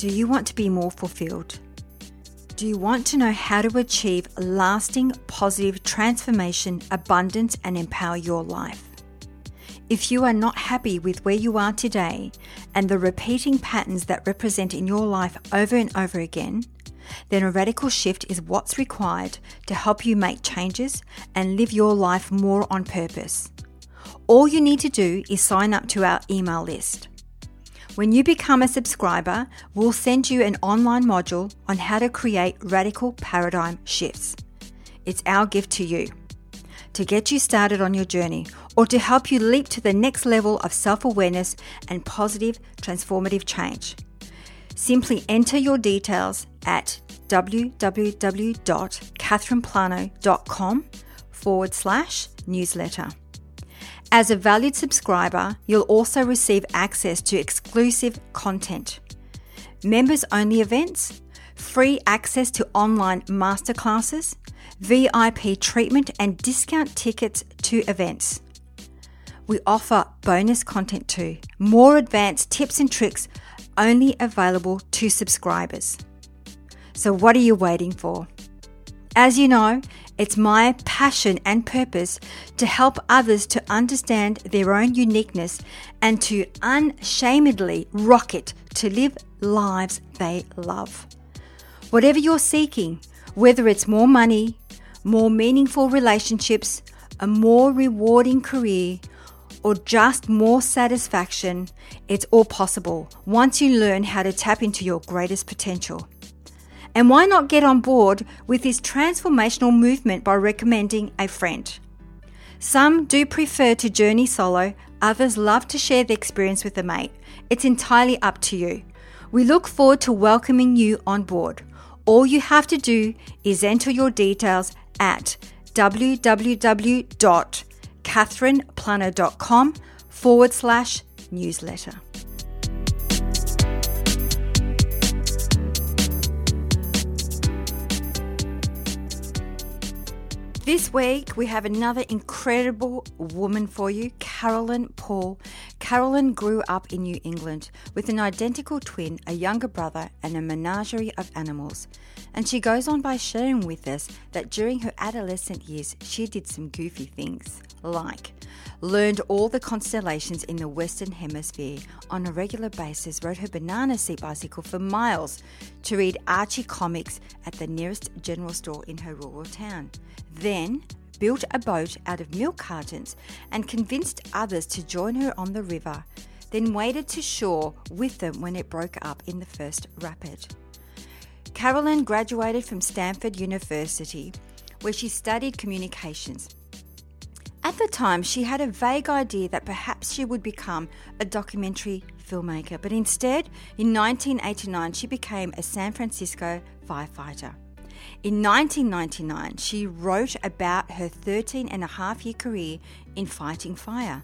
Do you want to be more fulfilled? Do you want to know how to achieve lasting positive transformation, abundance, and empower your life? If you are not happy with where you are today and the repeating patterns that represent in your life over and over again, then a radical shift is what's required to help you make changes and live your life more on purpose. All you need to do is sign up to our email list. When you become a subscriber, we'll send you an online module on how to create radical paradigm shifts. It's our gift to you to get you started on your journey or to help you leap to the next level of self awareness and positive transformative change. Simply enter your details at www.catherineplano.com forward slash newsletter. As a valued subscriber, you'll also receive access to exclusive content, members only events, free access to online masterclasses, VIP treatment, and discount tickets to events. We offer bonus content too, more advanced tips and tricks only available to subscribers. So, what are you waiting for? As you know, it's my passion and purpose to help others to understand their own uniqueness and to unshamedly rock it to live lives they love. Whatever you're seeking, whether it's more money, more meaningful relationships, a more rewarding career, or just more satisfaction, it's all possible once you learn how to tap into your greatest potential. And why not get on board with this transformational movement by recommending a friend? Some do prefer to journey solo, others love to share the experience with a mate. It's entirely up to you. We look forward to welcoming you on board. All you have to do is enter your details at www.catherineplano.com forward slash newsletter. This week, we have another incredible woman for you, Carolyn Paul. Carolyn grew up in New England with an identical twin, a younger brother, and a menagerie of animals. And she goes on by sharing with us that during her adolescent years, she did some goofy things, like learned all the constellations in the Western Hemisphere on a regular basis, rode her banana seat bicycle for miles to read Archie comics at the nearest general store in her rural town. Then built a boat out of milk cartons and convinced others to join her on the river, then waded to shore with them when it broke up in the first rapid. Carolyn graduated from Stanford University, where she studied communications. At the time, she had a vague idea that perhaps she would become a documentary filmmaker, but instead, in 1989, she became a San Francisco firefighter. In 1999, she wrote about her 13 and a half year career in fighting fire.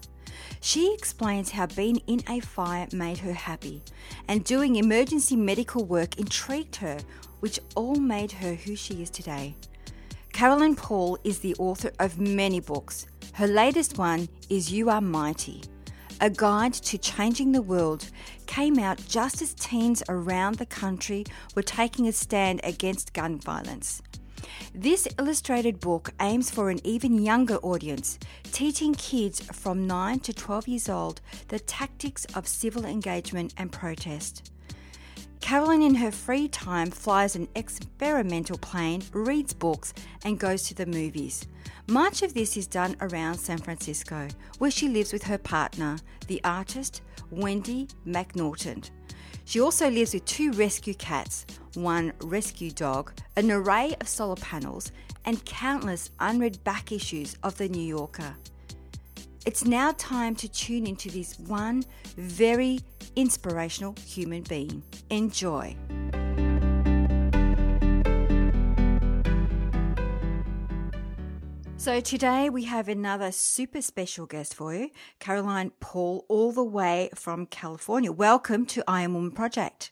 She explains how being in a fire made her happy and doing emergency medical work intrigued her, which all made her who she is today. Carolyn Paul is the author of many books. Her latest one is You Are Mighty. A Guide to Changing the World came out just as teens around the country were taking a stand against gun violence. This illustrated book aims for an even younger audience, teaching kids from 9 to 12 years old the tactics of civil engagement and protest. Carolyn, in her free time, flies an experimental plane, reads books, and goes to the movies. Much of this is done around San Francisco, where she lives with her partner, the artist Wendy MacNaughton. She also lives with two rescue cats, one rescue dog, an array of solar panels, and countless unread back issues of The New Yorker. It's now time to tune into this one very inspirational human being. Enjoy. So, today we have another super special guest for you, Caroline Paul, all the way from California. Welcome to I Am Woman Project.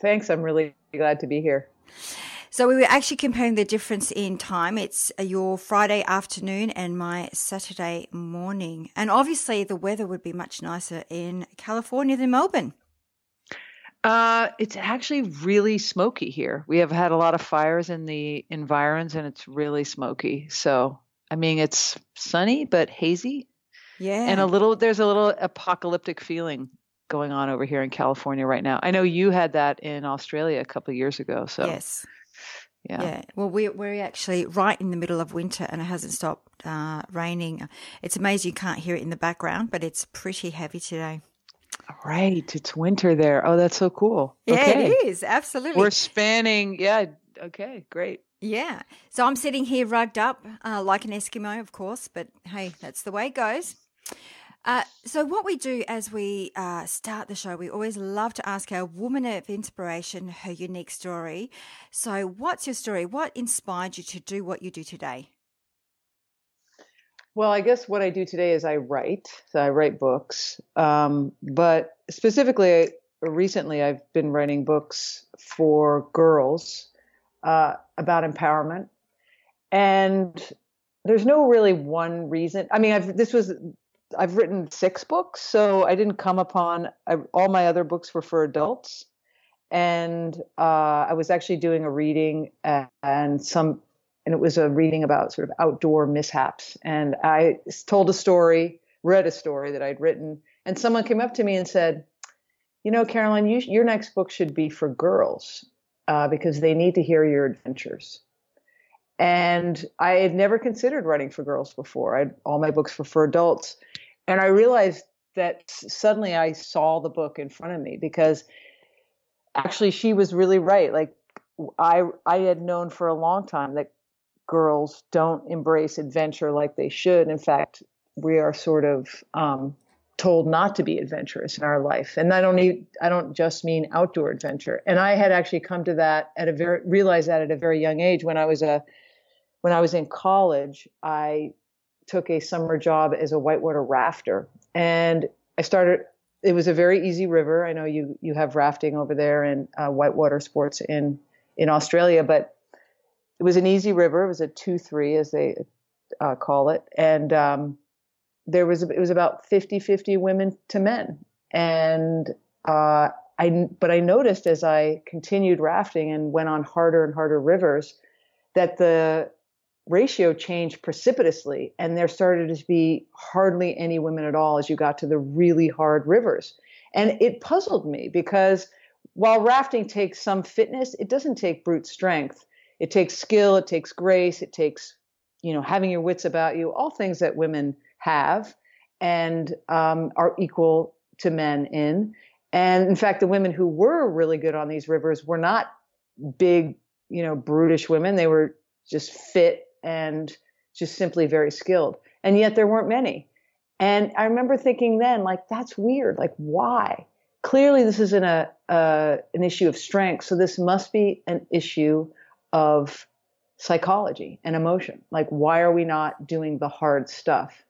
Thanks. I'm really glad to be here. So we were actually comparing the difference in time. It's uh, your Friday afternoon and my Saturday morning. And obviously the weather would be much nicer in California than Melbourne. Uh, it's actually really smoky here. We have had a lot of fires in the environs and it's really smoky. So, I mean, it's sunny but hazy. Yeah. And a little, there's a little apocalyptic feeling going on over here in California right now. I know you had that in Australia a couple of years ago. So, yes. Yeah. yeah. Well, we're, we're actually right in the middle of winter and it hasn't stopped uh, raining. It's amazing you can't hear it in the background, but it's pretty heavy today. Right. It's winter there. Oh, that's so cool. Yeah, okay. it is. Absolutely. We're spanning. Yeah. Okay. Great. Yeah. So I'm sitting here rugged up uh, like an Eskimo, of course, but hey, that's the way it goes. Uh, so, what we do as we uh, start the show, we always love to ask our woman of inspiration her unique story. So, what's your story? What inspired you to do what you do today? Well, I guess what I do today is I write. So, I write books. Um, but specifically, recently, I've been writing books for girls uh, about empowerment. And there's no really one reason. I mean, I've, this was I've written six books, so I didn't come upon I, all my other books were for adults, and uh, I was actually doing a reading and, and some, and it was a reading about sort of outdoor mishaps, and I told a story, read a story that I'd written, and someone came up to me and said, "You know, Caroline, you, your next book should be for girls uh, because they need to hear your adventures." And I had never considered writing for girls before. I had all my books were for adults. And I realized that suddenly I saw the book in front of me because actually she was really right. Like I I had known for a long time that girls don't embrace adventure like they should. In fact, we are sort of um, told not to be adventurous in our life. And I don't need, I don't just mean outdoor adventure. And I had actually come to that at a very realized that at a very young age when I was a when I was in college, I took a summer job as a whitewater rafter. And I started, it was a very easy river. I know you, you have rafting over there and uh, whitewater sports in, in Australia, but it was an easy river. It was a 2 3, as they uh, call it. And um, there was, it was about 50 50 women to men. And uh, I, but I noticed as I continued rafting and went on harder and harder rivers that the ratio changed precipitously and there started to be hardly any women at all as you got to the really hard rivers and it puzzled me because while rafting takes some fitness it doesn't take brute strength it takes skill it takes grace it takes you know having your wits about you all things that women have and um, are equal to men in and in fact the women who were really good on these rivers were not big you know brutish women they were just fit and just simply very skilled. And yet there weren't many. And I remember thinking then, like, that's weird. Like, why? Clearly, this isn't a, uh, an issue of strength. So this must be an issue of psychology and emotion. Like, why are we not doing the hard stuff?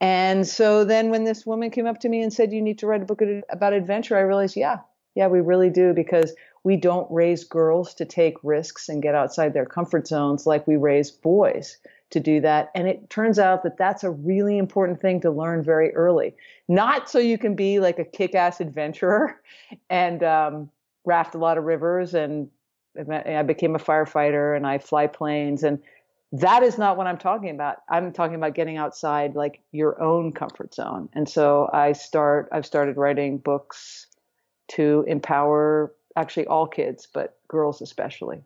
And so then when this woman came up to me and said, You need to write a book about adventure, I realized, yeah, yeah, we really do because we don't raise girls to take risks and get outside their comfort zones like we raise boys to do that. And it turns out that that's a really important thing to learn very early. Not so you can be like a kick ass adventurer and um, raft a lot of rivers and I became a firefighter and I fly planes and that is not what I'm talking about. I'm talking about getting outside like your own comfort zone. And so I start I've started writing books to empower actually all kids, but girls especially.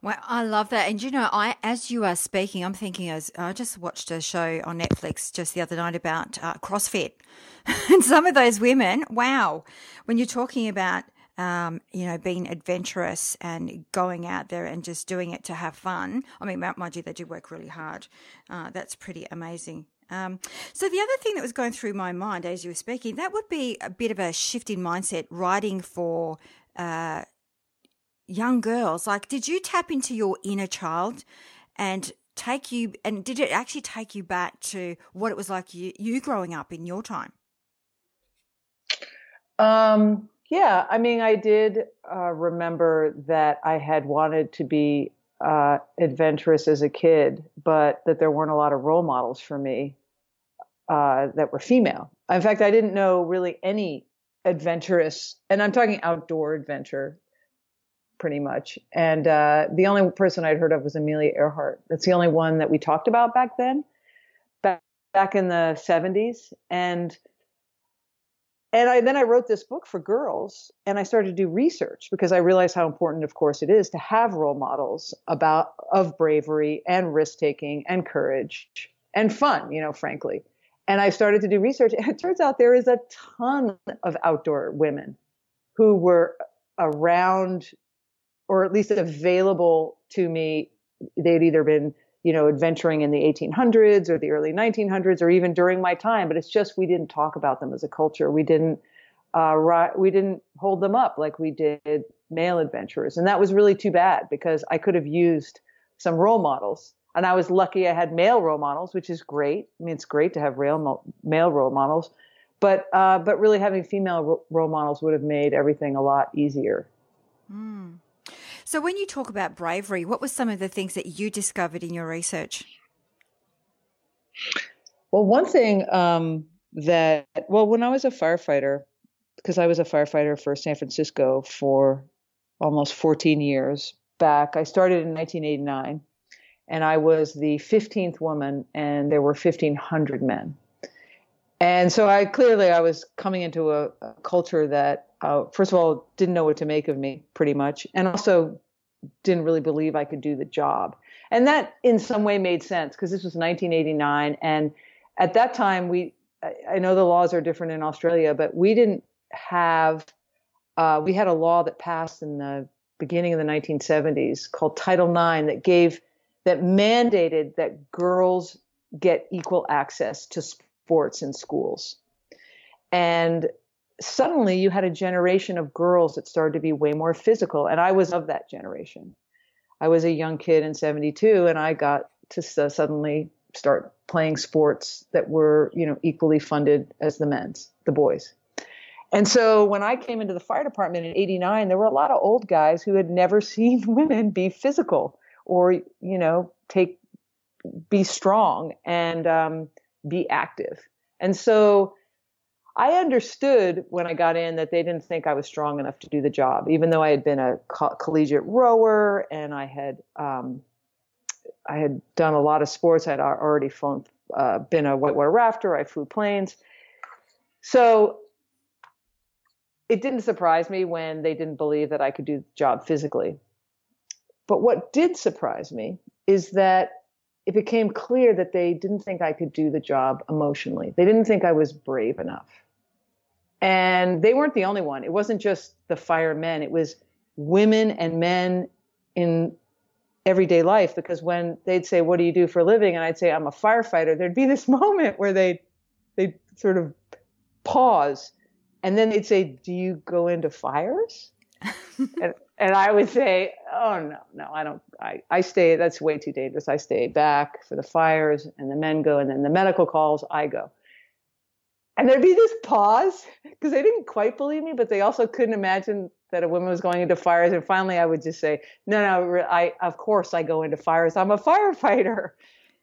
Well, I love that. And you know, I as you are speaking, I'm thinking as I just watched a show on Netflix just the other night about uh, CrossFit, and some of those women. Wow, when you're talking about um, you know, being adventurous and going out there and just doing it to have fun. I mean, mind you, they do work really hard. Uh, that's pretty amazing. Um, so the other thing that was going through my mind as you were speaking, that would be a bit of a shift in mindset, writing for uh, young girls. Like, did you tap into your inner child and take you, and did it actually take you back to what it was like you, you growing up in your time? Um, yeah, I mean, I did uh, remember that I had wanted to be uh, adventurous as a kid, but that there weren't a lot of role models for me uh, that were female. In fact, I didn't know really any adventurous, and I'm talking outdoor adventure, pretty much. And uh, the only person I'd heard of was Amelia Earhart. That's the only one that we talked about back then, back back in the 70s, and and I then I wrote this book for girls and I started to do research because I realized how important of course it is to have role models about of bravery and risk taking and courage and fun, you know, frankly. And I started to do research and it turns out there is a ton of outdoor women who were around or at least available to me. They'd either been you know, adventuring in the 1800s or the early 1900s or even during my time. But it's just we didn't talk about them as a culture. We didn't uh, we didn't hold them up like we did male adventurers, and that was really too bad because I could have used some role models. And I was lucky I had male role models, which is great. I mean, it's great to have real male role models, but uh, but really having female role models would have made everything a lot easier. Mm. So, when you talk about bravery, what were some of the things that you discovered in your research? Well, one thing um, that, well, when I was a firefighter, because I was a firefighter for San Francisco for almost 14 years back, I started in 1989 and I was the 15th woman, and there were 1,500 men. And so I clearly I was coming into a, a culture that uh, first of all, didn't know what to make of me pretty much, and also didn't really believe I could do the job. And that in some way made sense because this was 1989. And at that time, we, I know the laws are different in Australia, but we didn't have, uh, we had a law that passed in the beginning of the 1970s called Title IX that gave, that mandated that girls get equal access to sports in schools. And suddenly you had a generation of girls that started to be way more physical. And I was of that generation. I was a young kid in 72 and I got to suddenly start playing sports that were, you know, equally funded as the men's, the boys. And so when I came into the fire department in 89, there were a lot of old guys who had never seen women be physical or, you know, take, be strong and um, be active. And so I understood when I got in that they didn't think I was strong enough to do the job, even though I had been a co- collegiate rower and I had um, I had done a lot of sports. I'd already flown, uh, been a whitewater rafter. I flew planes, so it didn't surprise me when they didn't believe that I could do the job physically. But what did surprise me is that it became clear that they didn't think I could do the job emotionally. They didn't think I was brave enough. And they weren't the only one. It wasn't just the firemen, it was women and men in everyday life. Because when they'd say, What do you do for a living? And I'd say, I'm a firefighter, there'd be this moment where they'd, they'd sort of pause. And then they'd say, Do you go into fires? and, and I would say, Oh, no, no, I don't. I, I stay, that's way too dangerous. I stay back for the fires, and the men go, and then the medical calls, I go. And there'd be this pause because they didn't quite believe me, but they also couldn't imagine that a woman was going into fires. And finally, I would just say, "No, no, I of course I go into fires. I'm a firefighter."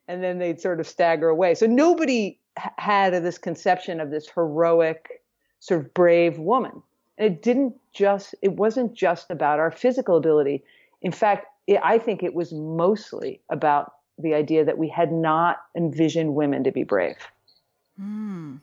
And then they'd sort of stagger away. So nobody had this conception of this heroic, sort of brave woman. And it didn't just, it wasn't just about our physical ability. In fact, it, I think it was mostly about the idea that we had not envisioned women to be brave. Mm.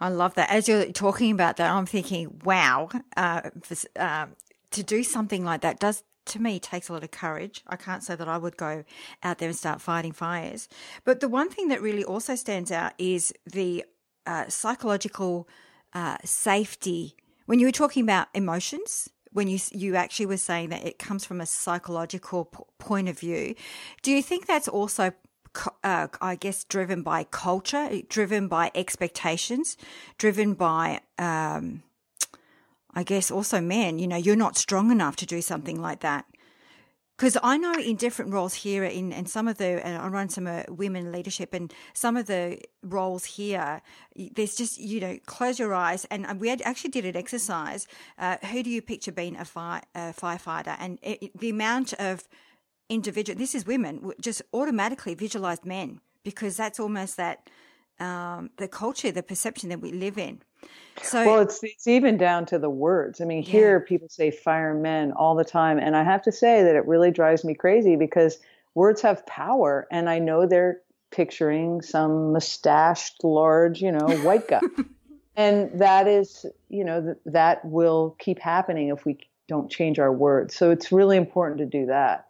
I love that. As you're talking about that, I'm thinking, wow, uh, uh, to do something like that does to me takes a lot of courage. I can't say that I would go out there and start fighting fires. But the one thing that really also stands out is the uh, psychological uh, safety. When you were talking about emotions, when you you actually were saying that it comes from a psychological p- point of view, do you think that's also uh, I guess driven by culture, driven by expectations, driven by um, I guess also men, you know, you're not strong enough to do something like that. Because I know in different roles here, in and some of the, and I run some uh, women leadership, and some of the roles here, there's just you know, close your eyes, and we had, actually did an exercise. Uh, who do you picture being a, fire, a firefighter? And it, the amount of individual, this is women, just automatically visualized men because that's almost that um, the culture, the perception that we live in. So well, it's it's even down to the words. I mean, yeah. here people say firemen all the time, and I have to say that it really drives me crazy because words have power, and I know they're picturing some mustached, large, you know, white guy, and that is, you know, th- that will keep happening if we don't change our words. So it's really important to do that.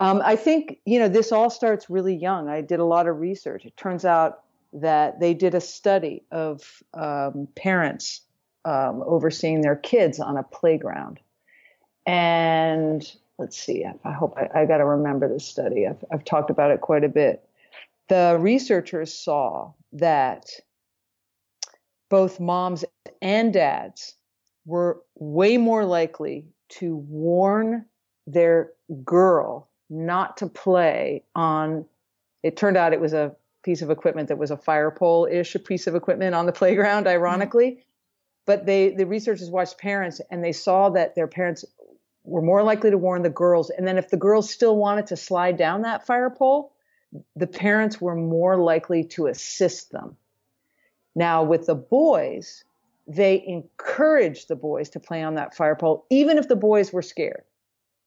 Um, I think you know this all starts really young. I did a lot of research. It turns out that they did a study of um, parents um, overseeing their kids on a playground. And let's see, I hope I, I got to remember this study. I've, I've talked about it quite a bit. The researchers saw that both moms and dads were way more likely to warn their girl not to play on it turned out it was a piece of equipment that was a fire pole ish piece of equipment on the playground, mm-hmm. ironically. Mm-hmm. But they, the researchers watched parents and they saw that their parents were more likely to warn the girls. And then if the girls still wanted to slide down that fire pole, the parents were more likely to assist them. Now, with the boys, they encouraged the boys to play on that fire pole, even if the boys were scared.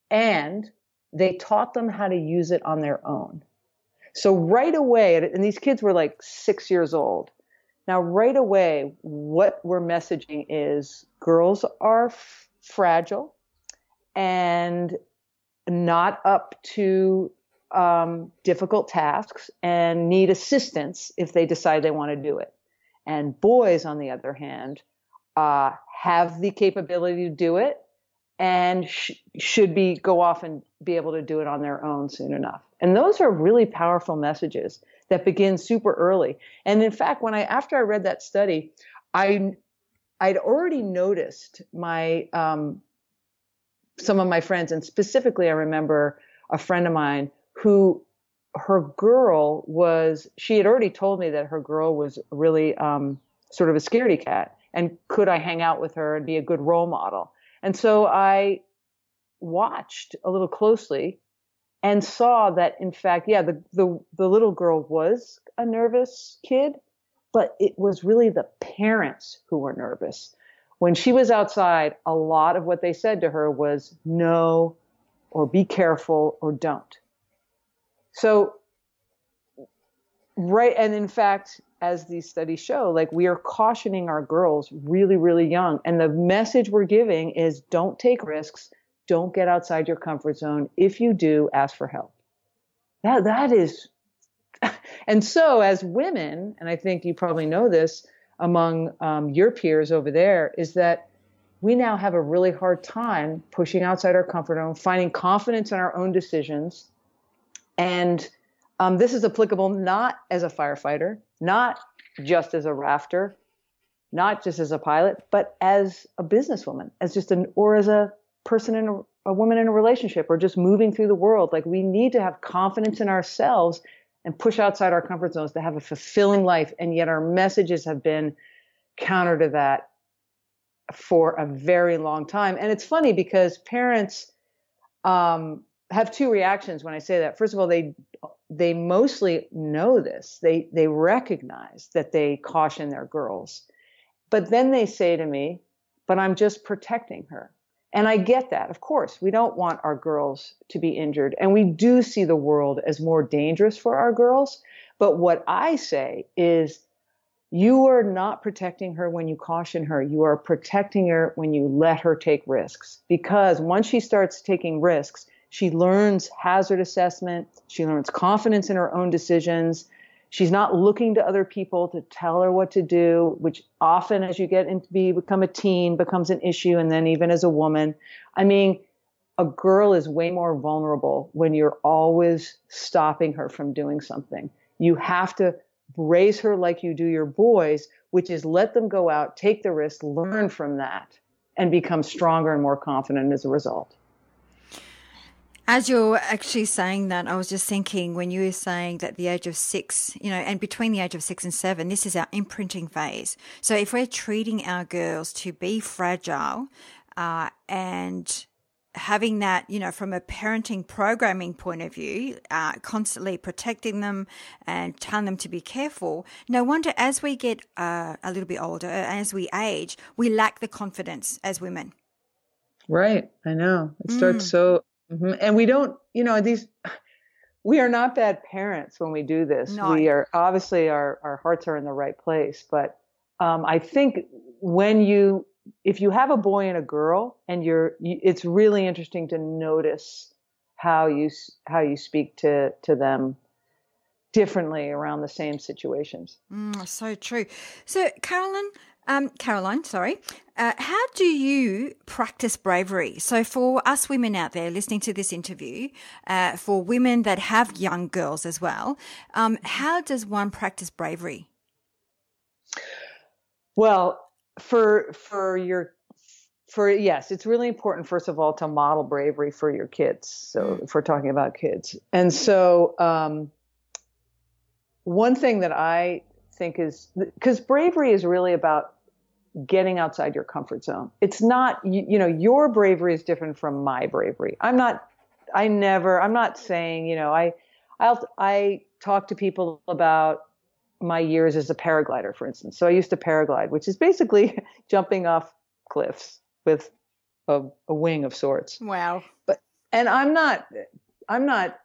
And they taught them how to use it on their own. So right away, and these kids were like six years old. Now, right away, what we're messaging is girls are f- fragile and not up to um, difficult tasks and need assistance if they decide they want to do it. And boys, on the other hand, uh, have the capability to do it and sh- should be go off and be able to do it on their own soon enough. And those are really powerful messages that begin super early. And in fact, when I after I read that study, I I'd already noticed my um, some of my friends, and specifically, I remember a friend of mine who her girl was she had already told me that her girl was really um, sort of a scaredy cat, and could I hang out with her and be a good role model? And so I watched a little closely and saw that in fact, yeah, the, the, the little girl was a nervous kid, but it was really the parents who were nervous. When she was outside, a lot of what they said to her was no, or be careful, or don't. So, right, and in fact, as these studies show, like we are cautioning our girls really, really young. And the message we're giving is don't take risks, don't get outside your comfort zone. If you do, ask for help. That, that is, and so as women, and I think you probably know this among um, your peers over there, is that we now have a really hard time pushing outside our comfort zone, finding confidence in our own decisions. And um, this is applicable not as a firefighter, not just as a rafter, not just as a pilot, but as a businesswoman, as just an, or as a person in a, a woman in a relationship or just moving through the world. Like we need to have confidence in ourselves and push outside our comfort zones to have a fulfilling life. And yet our messages have been counter to that for a very long time. And it's funny because parents um, have two reactions when I say that. First of all, they they mostly know this. They they recognize that they caution their girls, but then they say to me, but I'm just protecting her. And I get that. Of course, we don't want our girls to be injured. And we do see the world as more dangerous for our girls. But what I say is you are not protecting her when you caution her. You are protecting her when you let her take risks. Because once she starts taking risks, she learns hazard assessment. She learns confidence in her own decisions. She's not looking to other people to tell her what to do, which often as you get into be become a teen becomes an issue. And then even as a woman, I mean, a girl is way more vulnerable when you're always stopping her from doing something. You have to raise her like you do your boys, which is let them go out, take the risk, learn from that, and become stronger and more confident as a result. As you're actually saying that, I was just thinking when you were saying that the age of six, you know, and between the age of six and seven, this is our imprinting phase. So if we're treating our girls to be fragile uh, and having that, you know, from a parenting programming point of view, uh, constantly protecting them and telling them to be careful. No wonder as we get uh, a little bit older, as we age, we lack the confidence as women. Right. I know. It starts mm. so, mm-hmm. and we don't, you know, these, we are not bad parents when we do this. No. We are obviously our, our hearts are in the right place, but um, I think when you if you have a boy and a girl and you're it's really interesting to notice how you how you speak to to them differently around the same situations mm, so true so carolyn um, Caroline, sorry. Uh, how do you practice bravery? So, for us women out there listening to this interview, uh, for women that have young girls as well, um, how does one practice bravery? Well, for for your for yes, it's really important first of all to model bravery for your kids. So mm. if we're talking about kids, and so um, one thing that I think is because bravery is really about getting outside your comfort zone. It's not you, you know your bravery is different from my bravery. I'm not. I never. I'm not saying you know I. I'll I talk to people about my years as a paraglider, for instance. So I used to paraglide, which is basically jumping off cliffs with a, a wing of sorts. Wow. But and I'm not I'm not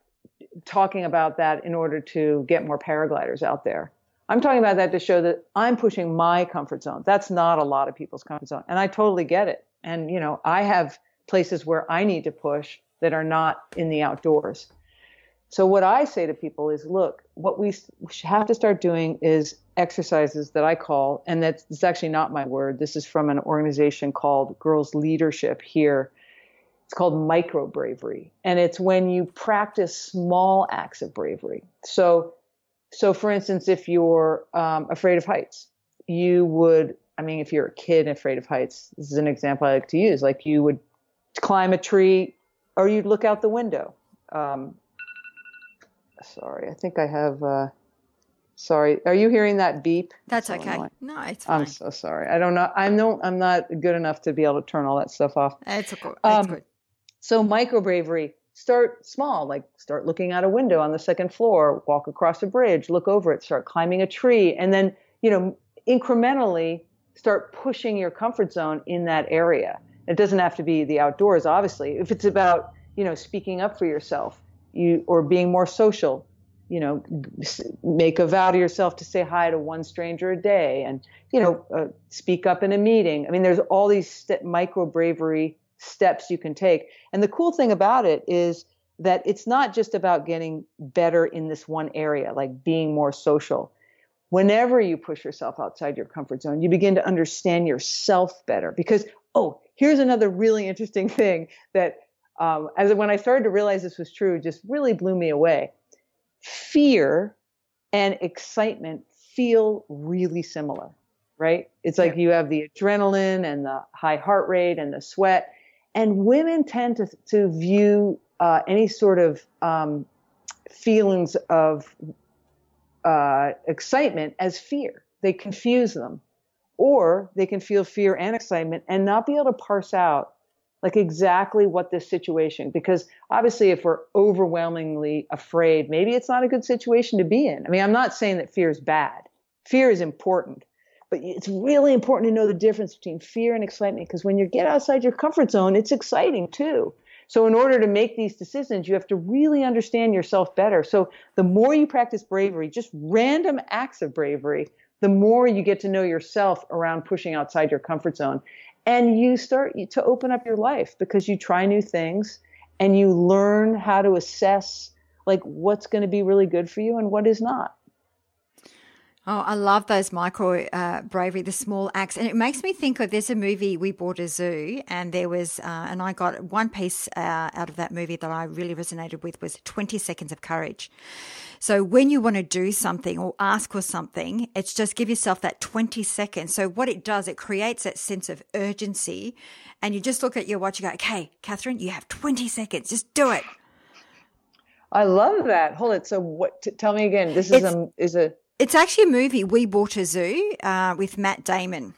talking about that in order to get more paragliders out there. I'm talking about that to show that I'm pushing my comfort zone. That's not a lot of people's comfort zone. And I totally get it. And, you know, I have places where I need to push that are not in the outdoors. So what I say to people is, look, what we have to start doing is exercises that I call, and that's actually not my word. This is from an organization called Girls Leadership here. It's called micro bravery, and it's when you practice small acts of bravery. So, so for instance, if you're um, afraid of heights, you would. I mean, if you're a kid afraid of heights, this is an example I like to use. Like you would climb a tree, or you'd look out the window. Um, sorry. I think I have. Uh, sorry. Are you hearing that beep? That's okay. No, it's fine. I'm so sorry. I don't know. I'm no. I'm not good enough to be able to turn all that stuff off. It's okay. It's um, good. So micro bravery. Start small, like start looking out a window on the second floor, walk across a bridge, look over it, start climbing a tree, and then you know incrementally start pushing your comfort zone in that area. It doesn't have to be the outdoors, obviously. If it's about you know speaking up for yourself, you or being more social you know make a vow to yourself to say hi to one stranger a day and you know uh, speak up in a meeting i mean there's all these st- micro bravery steps you can take and the cool thing about it is that it's not just about getting better in this one area like being more social whenever you push yourself outside your comfort zone you begin to understand yourself better because oh here's another really interesting thing that um, as when I started to realize this was true, just really blew me away. Fear and excitement feel really similar, right? It's like yeah. you have the adrenaline and the high heart rate and the sweat, and women tend to to view uh, any sort of um, feelings of uh, excitement as fear. They confuse them, or they can feel fear and excitement and not be able to parse out like exactly what this situation because obviously if we're overwhelmingly afraid maybe it's not a good situation to be in. I mean i'm not saying that fear is bad. Fear is important But it's really important to know the difference between fear and excitement because when you get outside your comfort zone, it's exciting too. So, in order to make these decisions, you have to really understand yourself better. So, the more you practice bravery, just random acts of bravery, the more you get to know yourself around pushing outside your comfort zone. And you start to open up your life because you try new things and you learn how to assess like what's going to be really good for you and what is not. Oh, I love those micro uh, bravery, the small acts, and it makes me think of there's a movie we bought a zoo, and there was, uh, and I got one piece uh, out of that movie that I really resonated with was 20 seconds of courage. So when you want to do something or ask for something, it's just give yourself that 20 seconds. So what it does, it creates that sense of urgency, and you just look at your watch, you go, "Okay, Catherine, you have 20 seconds, just do it." I love that. Hold it. So what? T- tell me again. This is it's, a is a it's actually a movie, We Bought a Zoo, uh, with Matt Damon.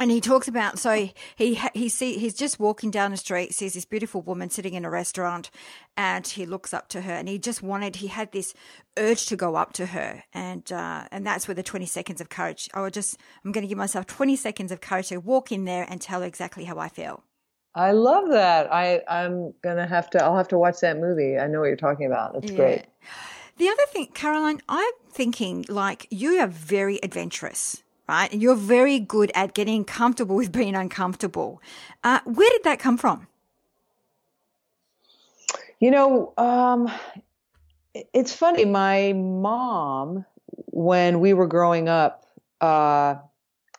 And he talks about so he he see he's just walking down the street, sees this beautiful woman sitting in a restaurant, and he looks up to her, and he just wanted he had this urge to go up to her, and uh, and that's where the twenty seconds of courage. I will just I'm going to give myself twenty seconds of courage to walk in there and tell her exactly how I feel. I love that. I I'm gonna have to. I'll have to watch that movie. I know what you're talking about. That's yeah. great. The other thing, Caroline, I'm thinking like you are very adventurous, right? And you're very good at getting comfortable with being uncomfortable. Uh, where did that come from? You know, um, it's funny. My mom, when we were growing up, uh,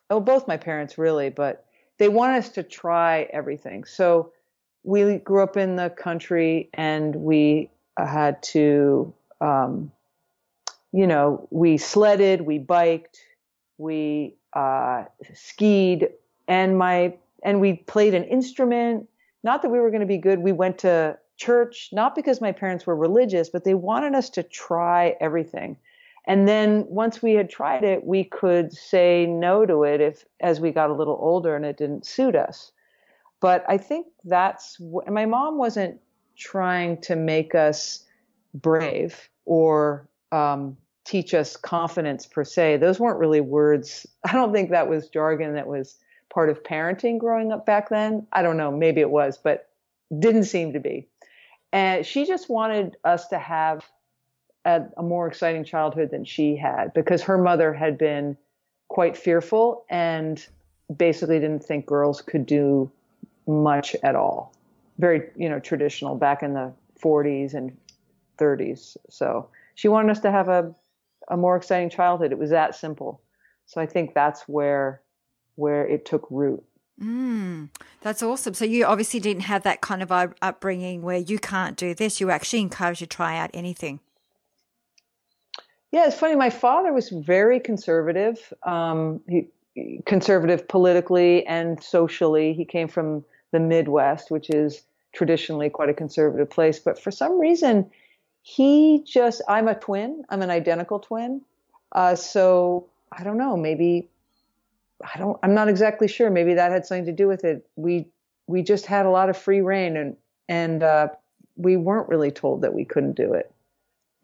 oh, both my parents really, but they want us to try everything. So we grew up in the country and we had to um, you know, we sledded, we biked, we uh, skied, and my and we played an instrument. Not that we were going to be good. We went to church, not because my parents were religious, but they wanted us to try everything. And then once we had tried it, we could say no to it if as we got a little older and it didn't suit us. But I think that's what, my mom wasn't trying to make us brave or um, teach us confidence per se. Those weren't really words. I don't think that was jargon that was part of parenting growing up back then. I don't know, maybe it was, but didn't seem to be. And she just wanted us to have a, a more exciting childhood than she had because her mother had been quite fearful and basically didn't think girls could do much at all. Very, you know, traditional back in the 40s and 30s. So she wanted us to have a, a more exciting childhood. It was that simple. So I think that's where where it took root. Mm, that's awesome. So you obviously didn't have that kind of upbringing where you can't do this. You were actually encouraged to try out anything. Yeah, it's funny. My father was very conservative. Um, he, conservative politically and socially. He came from the Midwest, which is traditionally quite a conservative place. But for some reason, he just i'm a twin. I'm an identical twin. Uh, so i don't know. Maybe i don't i'm not exactly sure. Maybe that had something to do with it. We we just had a lot of free reign and and uh, we weren't really told that we couldn't do it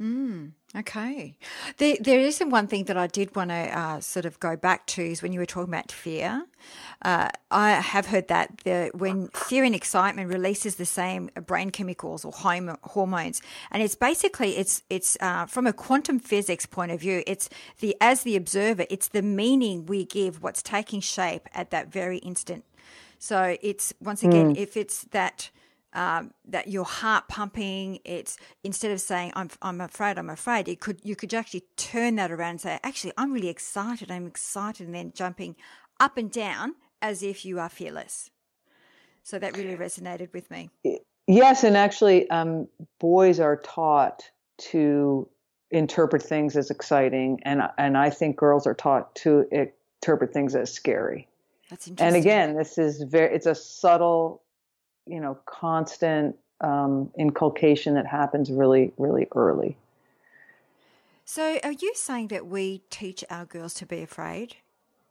mm. Okay. There, there is one thing that I did want to uh, sort of go back to is when you were talking about fear. Uh, I have heard that the, when fear and excitement releases the same brain chemicals or hormones, and it's basically it's it's uh, from a quantum physics point of view. It's the as the observer, it's the meaning we give what's taking shape at that very instant. So it's once again, mm. if it's that um, that your heart pumping. It's instead of saying I'm I'm afraid, I'm afraid. It could you could actually turn that around and say, actually, I'm really excited. I'm excited, and then jumping up and down as if you are fearless. So that really resonated with me. Yes, and actually, um, boys are taught to interpret things as exciting, and and I think girls are taught to interpret things as scary. That's interesting. And again, this is very it's a subtle you know, constant um, inculcation that happens really, really early. So, are you saying that we teach our girls to be afraid?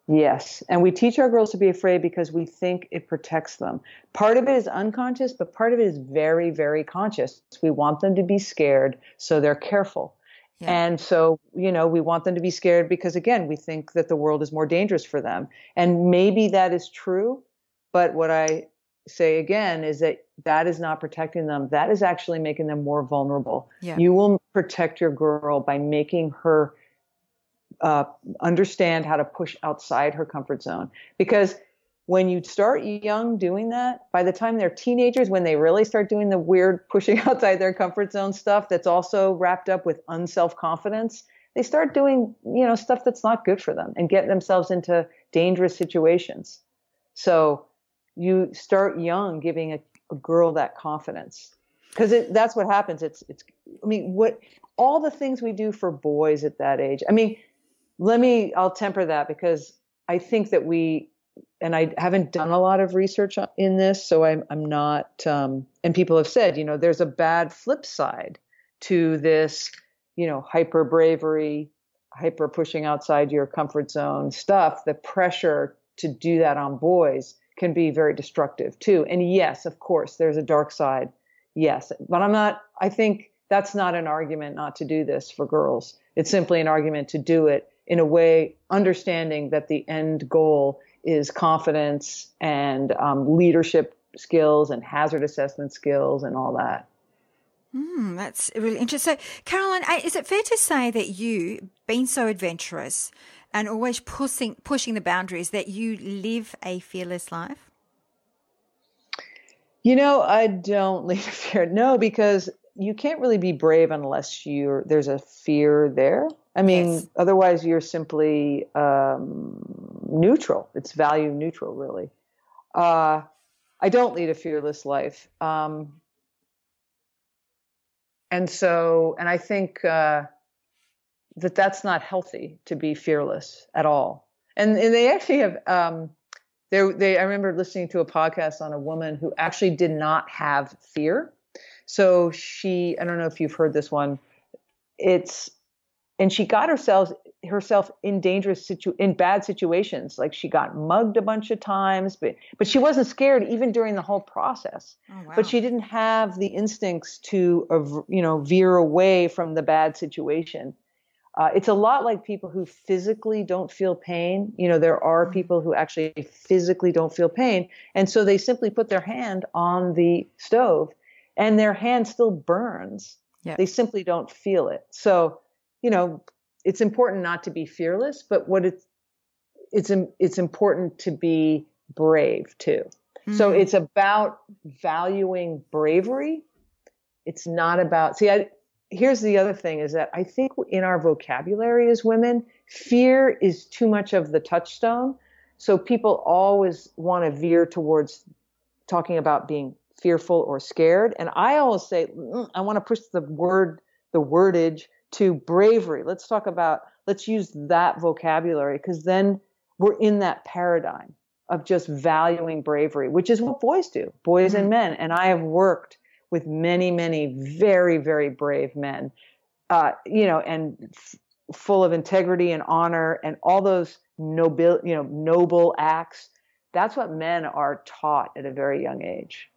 Yes. And we teach our girls to be afraid because we think it protects them. Part of it is unconscious, but part of it is very, very conscious. We want them to be scared, so they're careful. Yeah. And so, you know, we want them to be scared because, again, we think that the world is more dangerous for them. And maybe that is true. But what I say again is that that is not protecting them. That is actually making them more vulnerable. Yeah. You will protect your girl by making her uh, understand how to push outside her comfort zone. Because when you start young doing that, by the time they're teenagers, when they really start doing the weird pushing outside their comfort zone stuff that's also wrapped up with unself confidence, they start doing, you know, stuff that's not good for them and get themselves into dangerous situations. So you start young giving a, a girl that confidence because that's what happens. It's, it's, I mean, what, all the things we do for boys at that age. I mean, let me, I'll temper that because I think that we, and I haven't done a lot of research in this, so I'm, I'm not, um, and people have said, you know, there's a bad flip side to this, you know, hyper bravery, hyper pushing outside your comfort zone stuff. The pressure to do that on boys can be very destructive too. And yes, of course, there's a dark side. Yes. But I'm not, I think that's not an argument not to do this for girls. It's simply an argument to do it in a way, understanding that the end goal is confidence and um, leadership skills and hazard assessment skills and all that. Mm, that's really interesting. So, Caroline, is it fair to say that you, being so adventurous and always pushing pushing the boundaries, that you live a fearless life? You know, I don't live a fear. No, because you can't really be brave unless you're there's a fear there. I mean, yes. otherwise you're simply um, neutral. It's value neutral, really. Uh, I don't lead a fearless life. Um, and so, and I think uh, that that's not healthy to be fearless at all. And, and they actually have, um, they, they, I remember listening to a podcast on a woman who actually did not have fear. So she, I don't know if you've heard this one. It's and she got herself herself in dangerous situ in bad situations like she got mugged a bunch of times but but she wasn't scared even during the whole process oh, wow. but she didn't have the instincts to you know veer away from the bad situation uh, it's a lot like people who physically don't feel pain you know there are mm-hmm. people who actually physically don't feel pain and so they simply put their hand on the stove and their hand still burns yeah. they simply don't feel it so you know, it's important not to be fearless, but what it's it's it's important to be brave too. Mm-hmm. So it's about valuing bravery. It's not about see. I, here's the other thing: is that I think in our vocabulary as women, fear is too much of the touchstone. So people always want to veer towards talking about being fearful or scared, and I always say mm, I want to push the word, the wordage to bravery. Let's talk about, let's use that vocabulary because then we're in that paradigm of just valuing bravery, which is what boys do, boys mm-hmm. and men. And I have worked with many, many very, very brave men, uh, you know, and f- full of integrity and honor and all those noble, you know, noble acts. That's what men are taught at a very young age.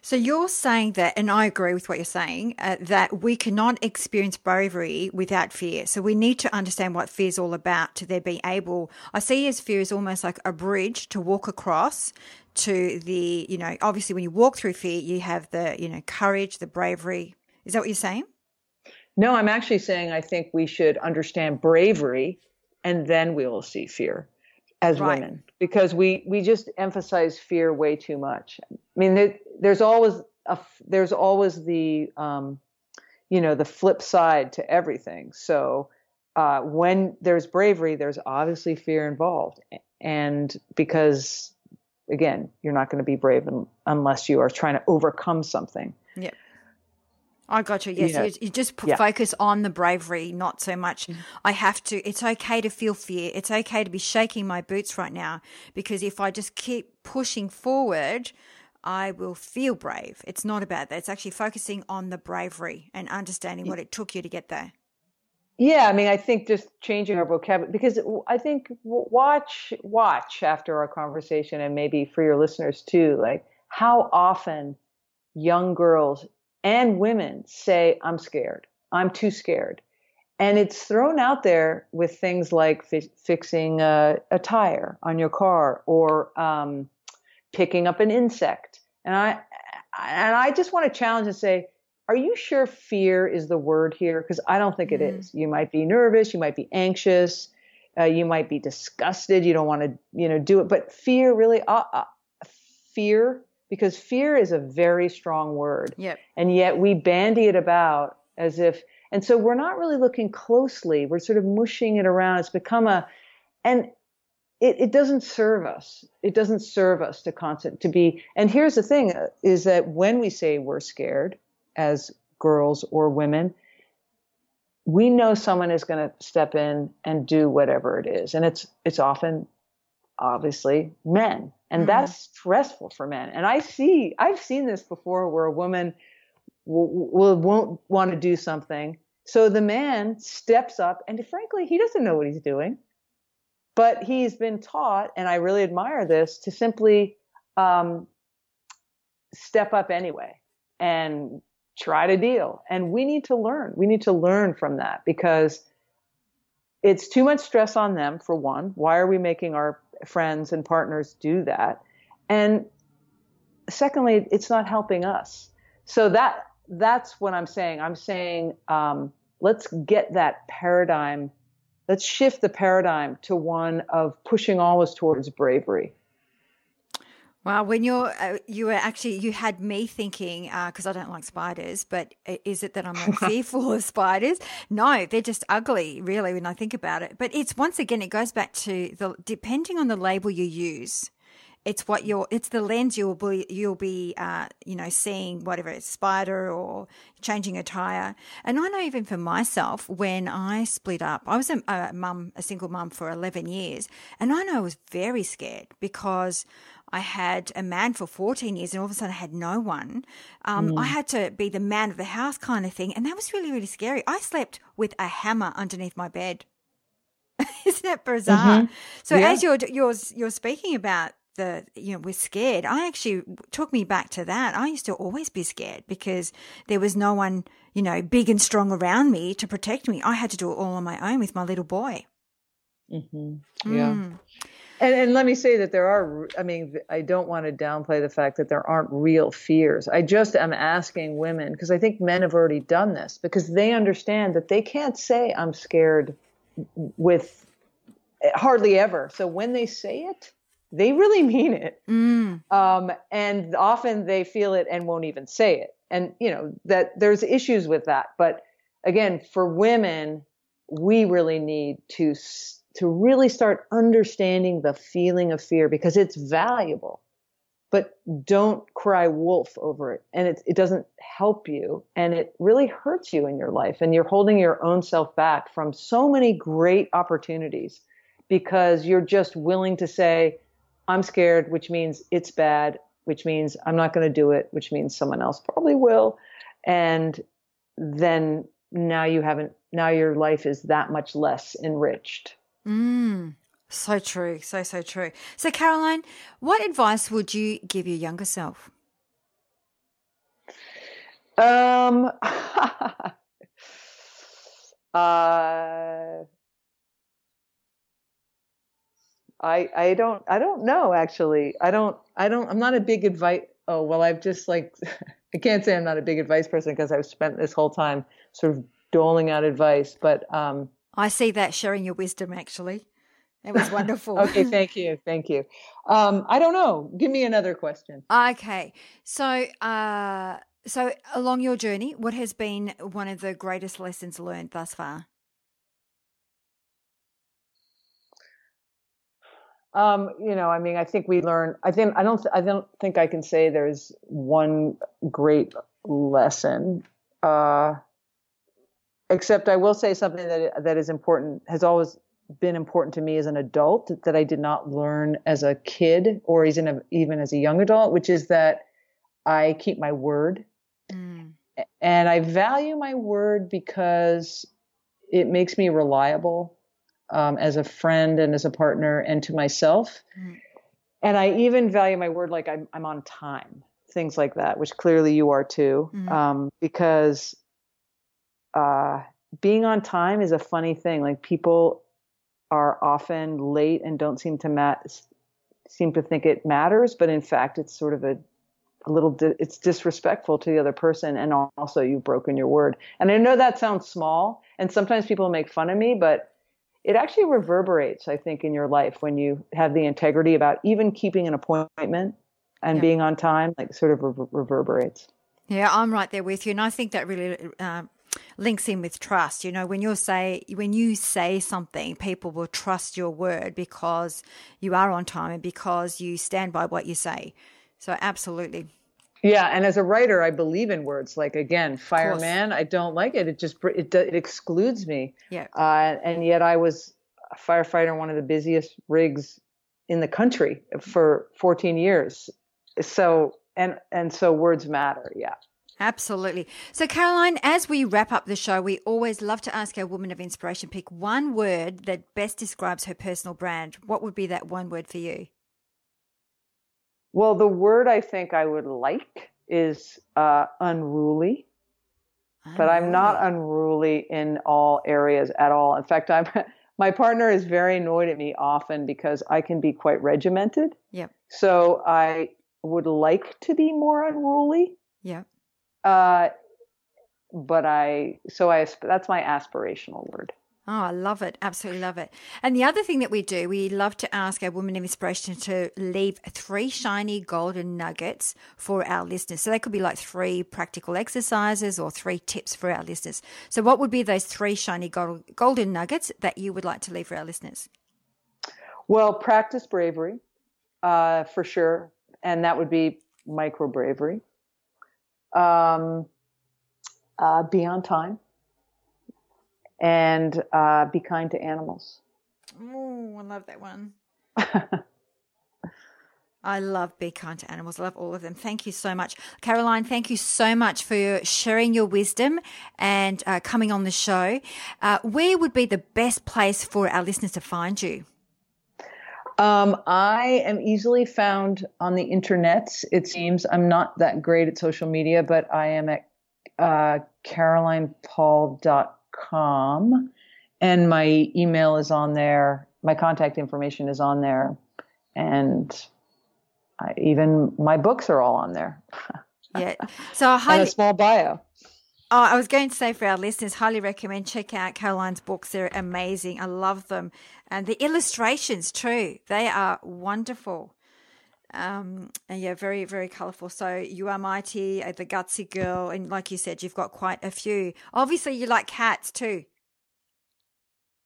So you're saying that, and I agree with what you're saying, uh, that we cannot experience bravery without fear. So we need to understand what fear is all about to be able. I see as fear is almost like a bridge to walk across to the, you know, obviously when you walk through fear, you have the, you know, courage, the bravery. Is that what you're saying? No, I'm actually saying I think we should understand bravery and then we will see fear as right. women because we we just emphasize fear way too much. I mean, there, there's always a there's always the um, you know the flip side to everything. So uh, when there's bravery, there's obviously fear involved, and because again, you're not going to be brave unless you are trying to overcome something. Yeah. I got you. Yes, you, know, you, you just yeah. focus on the bravery, not so much. Mm-hmm. I have to. It's okay to feel fear. It's okay to be shaking my boots right now because if I just keep pushing forward, I will feel brave. It's not about that. It's actually focusing on the bravery and understanding what it took you to get there. Yeah, I mean, I think just changing our vocabulary because I think watch watch after our conversation and maybe for your listeners too, like how often young girls and women say, I'm scared. I'm too scared. and it's thrown out there with things like fi- fixing a, a, tire on your car or um, picking up an insect. And I and I just want to challenge and say, are you sure fear is the word here? Because I don't think it mm. is. You might be nervous, you might be anxious, uh, you might be disgusted, you don't want to, you know, do it. But fear really, uh, uh, fear, because fear is a very strong word. Yep. And yet we bandy it about as if and so we're not really looking closely. We're sort of mushing it around. It's become a, and it, it doesn't serve us. It doesn't serve us to constant to be. And here's the thing: uh, is that when we say we're scared as girls or women, we know someone is going to step in and do whatever it is, and it's it's often, obviously, men, and mm-hmm. that's stressful for men. And I see, I've seen this before, where a woman will, will won't want to do something. So the man steps up, and frankly, he doesn't know what he's doing, but he's been taught, and I really admire this, to simply um, step up anyway and try to deal. And we need to learn. We need to learn from that because it's too much stress on them, for one. Why are we making our friends and partners do that? And secondly, it's not helping us. So that that's what I'm saying. I'm saying um, let's get that paradigm. Let's shift the paradigm to one of pushing always towards bravery. Wow, when you're uh, you were actually you had me thinking because uh, I don't like spiders, but is it that I'm like fearful of spiders? No, they're just ugly, really, when I think about it. But it's once again, it goes back to the depending on the label you use it's what you're it's the lens you'll be you'll be uh, you know seeing whatever it's spider or changing a tire and i know even for myself when i split up i was a, a mum a single mum for 11 years and i know i was very scared because I had a man for 14 years and all of a sudden I had no one. Um, mm. I had to be the man of the house kind of thing. And that was really, really scary. I slept with a hammer underneath my bed. Isn't that bizarre? Mm-hmm. So yeah. as you're, you're, you're speaking about the you know we're scared i actually took me back to that i used to always be scared because there was no one you know big and strong around me to protect me i had to do it all on my own with my little boy mm-hmm. yeah mm. And, and let me say that there are i mean i don't want to downplay the fact that there aren't real fears i just am asking women because i think men have already done this because they understand that they can't say i'm scared with hardly ever so when they say it they really mean it. Mm. Um, and often they feel it and won't even say it. And, you know, that there's issues with that. But again, for women, we really need to, to really start understanding the feeling of fear because it's valuable. But don't cry wolf over it. And it, it doesn't help you. And it really hurts you in your life. And you're holding your own self back from so many great opportunities because you're just willing to say, I'm scared, which means it's bad, which means I'm not going to do it, which means someone else probably will. And then now you haven't, now your life is that much less enriched. Mm, so true. So, so true. So, Caroline, what advice would you give your younger self? Um, uh, I I don't I don't know actually. I don't I don't I'm not a big advice. Oh well, I've just like I can't say I'm not a big advice person because I've spent this whole time sort of doling out advice. But um, I see that sharing your wisdom actually. It was wonderful. okay, thank you, thank you. Um, I don't know. Give me another question. Okay, so uh, so along your journey, what has been one of the greatest lessons learned thus far? Um, you know, I mean, I think we learn. I think I don't. I don't think I can say there's one great lesson. Uh, except I will say something that that is important has always been important to me as an adult that I did not learn as a kid or even a, even as a young adult, which is that I keep my word, mm. and I value my word because it makes me reliable um, as a friend and as a partner and to myself. Mm-hmm. And I even value my word like I'm, I'm on time, things like that, which clearly you are too, mm-hmm. um, because uh, being on time is a funny thing. Like people are often late and don't seem to mat- seem to think it matters, but in fact, it's sort of a a little di- it's disrespectful to the other person and also you've broken your word and i know that sounds small and sometimes people make fun of me but it actually reverberates i think in your life when you have the integrity about even keeping an appointment and yeah. being on time like sort of re- reverberates yeah i'm right there with you and i think that really uh, links in with trust you know when you say when you say something people will trust your word because you are on time and because you stand by what you say so absolutely. Yeah, and as a writer, I believe in words. Like again, fireman, I don't like it. It just it it excludes me. Yeah. Uh, and yet I was a firefighter, one of the busiest rigs in the country for 14 years. So and and so words matter. Yeah. Absolutely. So, Caroline, as we wrap up the show, we always love to ask our woman of inspiration pick one word that best describes her personal brand. What would be that one word for you? Well, the word I think I would like is uh, unruly, but I'm not unruly in all areas at all. In fact, I'm. My partner is very annoyed at me often because I can be quite regimented. Yep. So I would like to be more unruly. Yeah. Uh, but I so I that's my aspirational word. Oh, I love it. Absolutely love it. And the other thing that we do, we love to ask our women of inspiration to leave three shiny golden nuggets for our listeners. So they could be like three practical exercises or three tips for our listeners. So, what would be those three shiny gold, golden nuggets that you would like to leave for our listeners? Well, practice bravery uh, for sure. And that would be micro bravery. Um, uh, be on time and uh, be kind to animals. Oh, I love that one. I love Be Kind to Animals. I love all of them. Thank you so much. Caroline, thank you so much for sharing your wisdom and uh, coming on the show. Uh, where would be the best place for our listeners to find you? Um, I am easily found on the internet. It seems I'm not that great at social media, but I am at uh, carolinepaul.com and my email is on there. My contact information is on there, and I, even my books are all on there. yeah. So I highly, and a small bio. Oh, I was going to say for our listeners, highly recommend check out Caroline's books. They're amazing. I love them, and the illustrations too. They are wonderful. Um, and yeah, very, very colorful. So you are mighty, uh, the gutsy girl, and like you said, you've got quite a few. Obviously, you like cats too.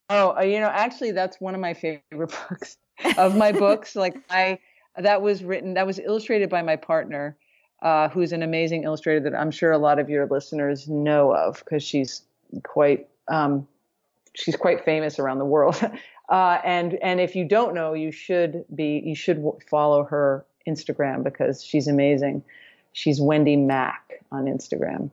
Oh, uh, you know, actually, that's one of my favorite books of my books. Like I, that was written, that was illustrated by my partner, uh, who's an amazing illustrator that I'm sure a lot of your listeners know of because she's quite, um, she's quite famous around the world. Uh, and and if you don't know, you should be you should follow her Instagram because she's amazing. She's Wendy Mack on Instagram,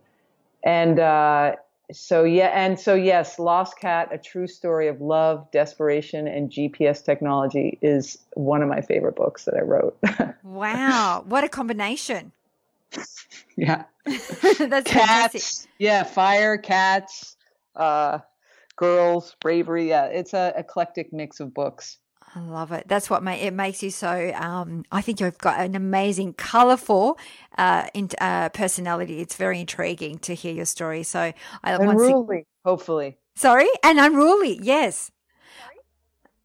and uh, so yeah, and so yes, Lost Cat: A True Story of Love, Desperation, and GPS Technology is one of my favorite books that I wrote. wow, what a combination! Yeah, that's cats. Fantastic. Yeah, fire, cats. Uh, girls, bravery. Yeah, it's a eclectic mix of books. I love it. That's what it makes you so. Um, I think you've got an amazing, colourful uh, in, uh, personality. It's very intriguing to hear your story. So I unruly, hopefully. Sorry, and unruly. Yes.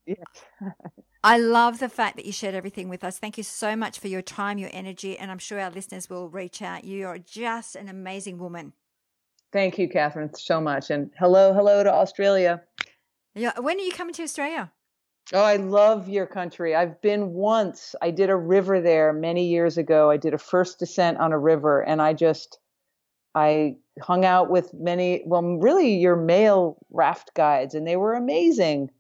Yes. I love the fact that you shared everything with us. Thank you so much for your time, your energy, and I'm sure our listeners will reach out. You are just an amazing woman. Thank you, Catherine, so much. And hello, hello to Australia. Yeah. When are you coming to Australia? Oh, I love your country. I've been once. I did a river there many years ago. I did a first descent on a river and I just I hung out with many, well, really your male raft guides and they were amazing.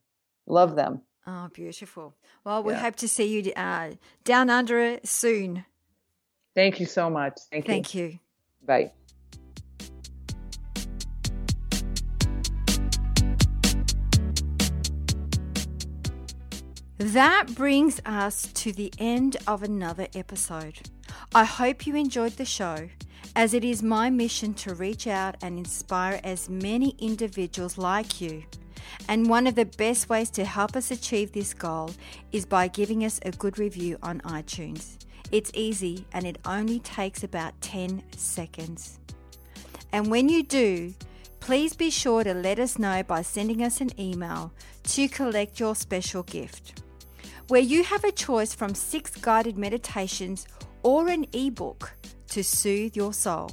Love them. Oh, beautiful. Well, we yeah. hope to see you uh, down under soon. Thank you so much. Thank you. Thank you. Bye. That brings us to the end of another episode. I hope you enjoyed the show as it is my mission to reach out and inspire as many individuals like you. And one of the best ways to help us achieve this goal is by giving us a good review on iTunes. It's easy and it only takes about 10 seconds. And when you do, please be sure to let us know by sending us an email to collect your special gift, where you have a choice from six guided meditations or an ebook to soothe your soul.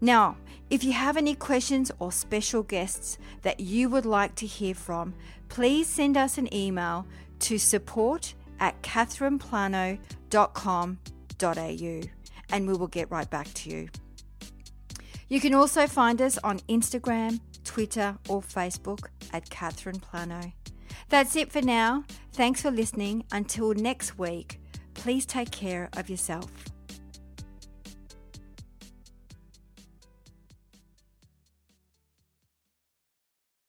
Now, if you have any questions or special guests that you would like to hear from, please send us an email to support at catherineplano.com.au and we will get right back to you. You can also find us on Instagram, Twitter, or Facebook at Catherine Plano. That's it for now. Thanks for listening. Until next week, please take care of yourself.